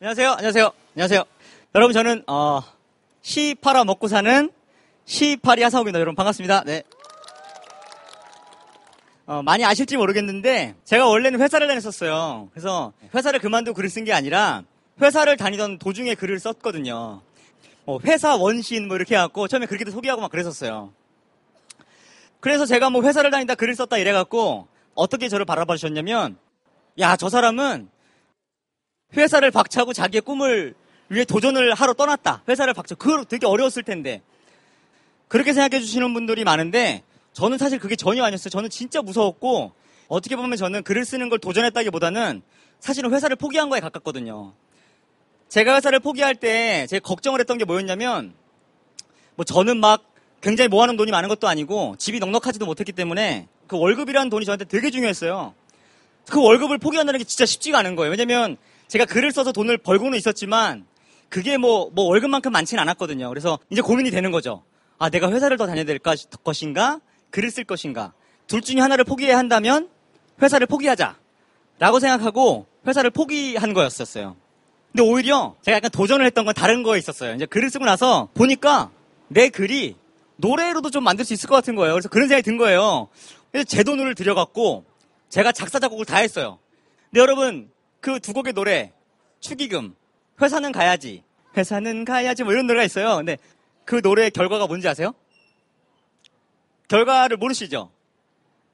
안녕하세요. 안녕하세요. 안녕하세요. 여러분 저는 어, 시 팔아 먹고 사는 시파리 하사옥입니다. 여러분 반갑습니다. 네. 어, 많이 아실지 모르겠는데 제가 원래는 회사를 다녔었어요. 그래서 회사를 그만두고 글을 쓴 게 아니라 회사를 다니던 도중에 글을 썼거든요. 뭐 회사 원신 뭐 이렇게 해갖고 처음에 그렇게도 소개하고 막 그랬었어요. 그래서 제가 뭐 회사를 다니다 글을 썼다 이래갖고 어떻게 저를 바라봐 주셨냐면 야 저 사람은 회사를 박차고 자기의 꿈을 위해 도전을 하러 떠났다. 회사를 박차. 그거 되게 어려웠을 텐데. 그렇게 생각해 주시는 분들이 많은데 저는 사실 그게 전혀 아니었어요. 저는 진짜 무서웠고 어떻게 보면 저는 글을 쓰는 걸 도전했다기보다는 사실은 회사를 포기한 거에 가깝거든요. 제가 회사를 포기할 때 제가 걱정을 했던 게 뭐였냐면 뭐 저는 막 굉장히 모아놓은 돈이 많은 것도 아니고 집이 넉넉하지도 못했기 때문에 그 월급이라는 돈이 저한테 되게 중요했어요. 그 월급을 포기한다는 게 진짜 쉽지가 않은 거예요. 왜냐면 제가 글을 써서 돈을 벌고는 있었지만 그게 뭐, 뭐 월급만큼 많지는 않았거든요. 그래서 이제 고민이 되는 거죠. 아, 내가 회사를 더 다녀야 될 것인가? 글을 쓸 것인가? 둘 중에 하나를 포기해야 한다면 회사를 포기하자. 라고 생각하고 회사를 포기한 거였었어요. 근데 오히려 제가 약간 도전을 했던 건 다른 거에 있었어요. 이제 글을 쓰고 나서 보니까 내 글이 노래로도 좀 만들 수 있을 것 같은 거예요. 그래서 그런 생각이 든 거예요. 그래서 제 돈을 들여갖고 제가 작사, 작곡을 다 했어요. 근데 여러분, 그 두 곡의 노래, 축의금, 회사는 가야지, 회사는 가야지, 뭐 이런 노래가 있어요. 근데 그 노래의 결과가 뭔지 아세요? 결과를 모르시죠?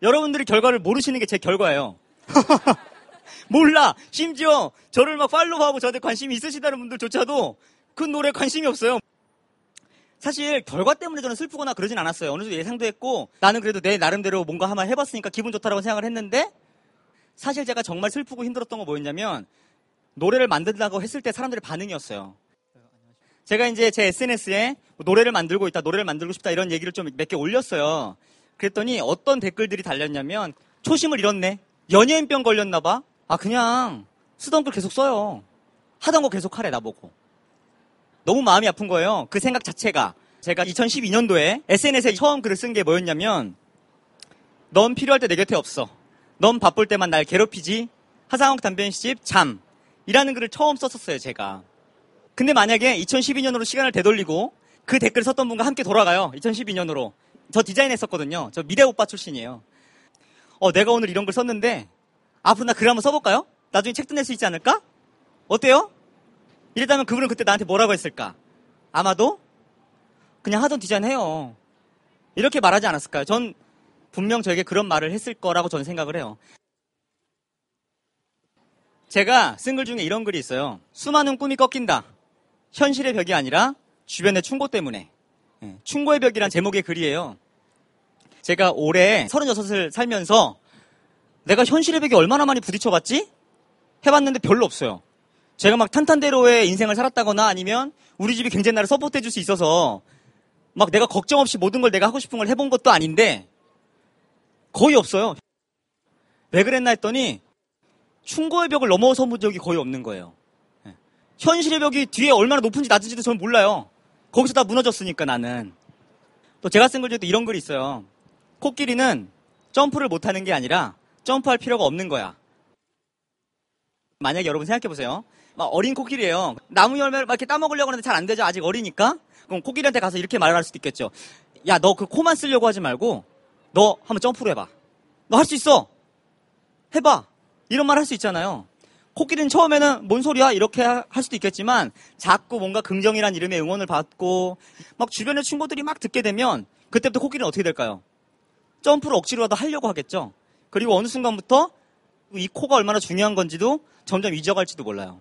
여러분들이 결과를 모르시는 게 제 결과예요. 몰라. 심지어 저를 막 팔로우하고 저한테 관심이 있으시다는 분들조차도 그 노래에 관심이 없어요. 사실 결과 때문에 저는 슬프거나 그러진 않았어요. 어느 정도 예상도 했고 나는 그래도 내 나름대로 뭔가 한번 해봤으니까 기분 좋다라고 생각을 했는데 사실 제가 정말 슬프고 힘들었던 건 뭐였냐면 노래를 만든다고 했을 때 사람들의 반응이었어요. 제가 이제 제 SNS에 노래를 만들고 있다, 노래를 만들고 싶다 이런 얘기를 좀 몇 개 올렸어요. 그랬더니 어떤 댓글들이 달렸냐면 초심을 잃었네. 연예인병 걸렸나 봐. 아 그냥 쓰던 글 계속 써요. 하던 거 계속 하래 나보고. 너무 마음이 아픈 거예요. 그 생각 자체가. 제가 2012년도에 SNS에 처음 글을 쓴 게 뭐였냐면 넌 필요할 때 내 곁에 없어. 넌 바쁠 때만 날 괴롭히지. 하상욱 담배 시집 잠. 이라는 글을 처음 썼었어요, 제가. 근데 만약에 2012년으로 시간을 되돌리고 그 댓글 썼던 분과 함께 돌아가요. 2012년으로. 저 디자인했었거든요. 저 미래 오빠 출신이에요. 어, 내가 오늘 이런 걸 썼는데 앞으로 나 글 한번 써볼까요? 나중에 책도 낼 수 있지 않을까? 어때요? 이랬다면 그분은 그때 나한테 뭐라고 했을까? 아마도 그냥 하던 디자인 해요. 이렇게 말하지 않았을까요? 전 분명 저에게 그런 말을 했을 거라고 저는 생각을 해요. 제가 쓴 글 중에 이런 글이 있어요. 수많은 꿈이 꺾인다. 현실의 벽이 아니라 주변의 충고 때문에. 예, 충고의 벽이란 제목의 글이에요. 제가 올해 36을 살면서 내가 현실의 벽에 얼마나 많이 부딪혀봤지? 해봤는데 별로 없어요. 제가 막 탄탄대로의 인생을 살았다거나 아니면 우리 집이 굉장히 나를 서포트해 줄 수 있어서 막 내가 걱정 없이 모든 걸 내가 하고 싶은 걸 해본 것도 아닌데 거의 없어요. 왜 그랬나 했더니 충고의 벽을 넘어서 본 적이 거의 없는 거예요. 예. 현실의 벽이 뒤에 얼마나 높은지 낮은지도 저는 몰라요. 거기서 다 무너졌으니까 나는. 또 제가 쓴 글 중에 또 이런 글이 있어요. 코끼리는 점프를 못하는 게 아니라 점프할 필요가 없는 거야. 만약에 여러분 생각해보세요. 막 어린 코끼리예요. 나무 열매를 막 이렇게 따먹으려고 하는데 잘 안 되죠. 아직 어리니까. 그럼 코끼리한테 가서 이렇게 말할 수도 있겠죠. 야, 너 그 코만 쓰려고 하지 말고 너 한번 점프를 해봐. 너 할 수 있어. 해봐. 이런 말 할 수 있잖아요. 코끼리는 처음에는 뭔 소리야? 이렇게 할 수도 있겠지만 자꾸 뭔가 긍정이란 이름의 응원을 받고 막 주변의 친구들이 막 듣게 되면 그때부터 코끼리는 어떻게 될까요? 점프를 억지로라도 하려고 하겠죠. 그리고 어느 순간부터 이 코가 얼마나 중요한 건지도 점점 잊어갈지도 몰라요.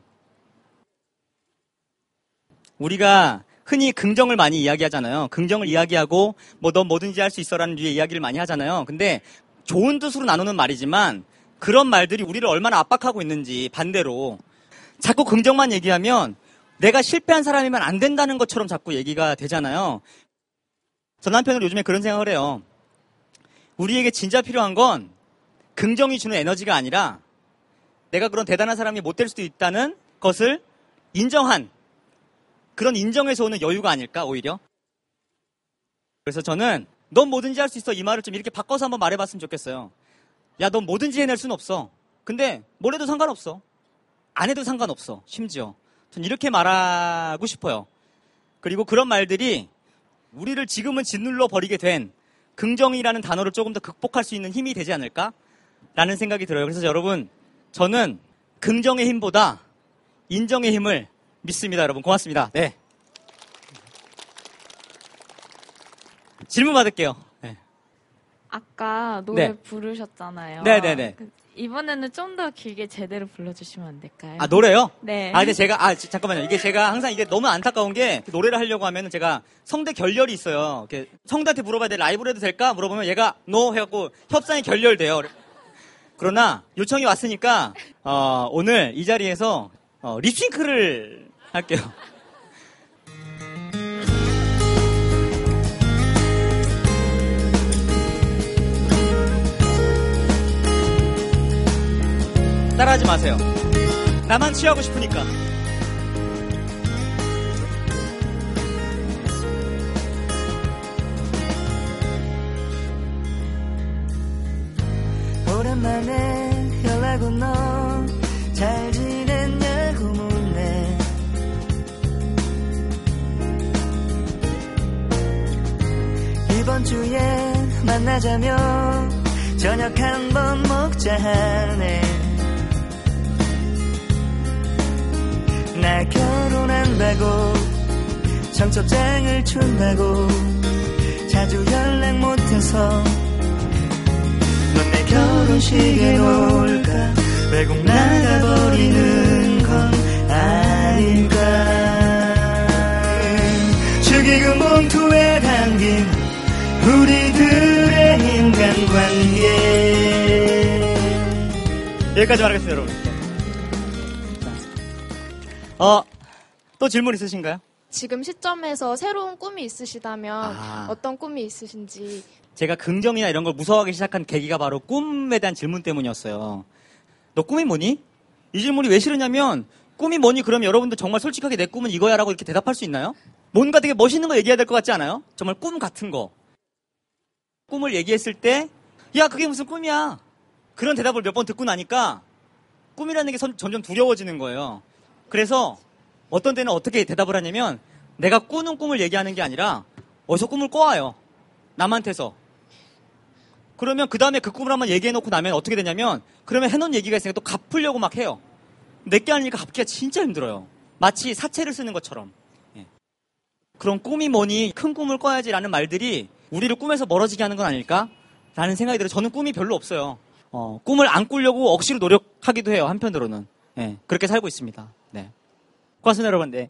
우리가 흔히 긍정을 많이 이야기하잖아요. 긍정을 이야기하고 뭐 너 뭐든지 할 수 있어라는 류의 이야기를 많이 하잖아요. 근데 좋은 뜻으로 나누는 말이지만 그런 말들이 우리를 얼마나 압박하고 있는지 반대로 자꾸 긍정만 얘기하면 내가 실패한 사람이면 안 된다는 것처럼 자꾸 얘기가 되잖아요. 전 한편으로 요즘에 그런 생각을 해요. 우리에게 진짜 필요한 건 긍정이 주는 에너지가 아니라 내가 그런 대단한 사람이 못 될 수도 있다는 것을 인정한 그런 인정에서 오는 여유가 아닐까 오히려. 그래서 저는 넌 뭐든지 할 수 있어 이 말을 좀 이렇게 바꿔서 한번 말해봤으면 좋겠어요. 야, 넌 뭐든지 해낼 수는 없어. 근데 뭘 해도 상관없어. 안 해도 상관없어. 심지어 전 이렇게 말하고 싶어요. 그리고 그런 말들이 우리를 지금은 짓눌러 버리게 된 긍정이라는 단어를 조금 더 극복할 수 있는 힘이 되지 않을까? 라는 생각이 들어요. 그래서 여러분, 저는 긍정의 힘보다 인정의 힘을 믿습니다. 여러분, 고맙습니다. 네. 질문 받을게요. 네. 아까 노래 네. 부르셨잖아요. 네네네. 그 이번에는 좀 더 길게 제대로 불러주시면 안 될까요? 아, 노래요? 네. 아, 근데 제가, 아, 지- 잠깐만요. 이게 제가 항상 이게 너무 안타까운 게 노래를 하려고 하면 제가 성대 결렬이 있어요. 이렇게 성대한테 물어봐야 돼. 라이브로 해도 될까? 물어보면 얘가 no 해갖고 협상이 결렬돼요. 그러나 요청이 왔으니까, 어, 오늘 이 자리에서 어, 립싱크를 할게요. 따라하지 마세요. 나만 취하고 싶으니까. 오랜만에 연락 온너 이번 주에 만나자며 저녁 한 번 먹자 하네. 나 결혼한다고 청첩장을 준다고 자주 연락 못해서 넌 내 결혼식에 올까? 외국 나가버리는 건 아닐까? 축의금 봉투에 담긴 우리들의 인간관계 여기까지 말하겠습니다, 여러분. 어, 또 질문 있으신가요? 지금 시점에서 새로운 꿈이 있으시다면 아. 어떤 꿈이 있으신지 제가 긍정이나 이런 걸 무서워하기 시작한 계기가 바로 꿈에 대한 질문 때문이었어요. 너 꿈이 뭐니? 이 질문이 왜 싫으냐면 꿈이 뭐니? 그러면 여러분들 정말 솔직하게 내 꿈은 이거야 라고 이렇게 대답할 수 있나요? 뭔가 되게 멋있는 거 얘기해야 될 것 같지 않아요? 정말 꿈 같은 거. 꿈을 얘기했을 때, 야, 그게 무슨 꿈이야? 그런 대답을 몇 번 듣고 나니까 꿈이라는 게 선- 점점 두려워지는 거예요. 그래서 어떤 때는 어떻게 대답을 하냐면 내가 꾸는 꿈을 얘기하는 게 아니라 어디서 꿈을 꿔와요. 남한테서. 그러면 그 다음에 그 꿈을 한번 얘기해놓고 나면 어떻게 되냐면 그러면 해놓은 얘기가 있으니까 또 갚으려고 막 해요. 내게 하니까 갚기가 진짜 힘들어요. 마치 사채를 쓰는 것처럼. 예. 그런 꿈이 뭐니 큰 꿈을 꿔야지라는 말들이 우리를 꿈에서 멀어지게 하는 건 아닐까? 라는 생각이 들어요. 저는 꿈이 별로 없어요. 어, 꿈을 안 꾸려고 억지로 노력하기도 해요. 한편으로는. 예, 그렇게 살고 있습니다. 네. 고맙습니다, 여러분. 네.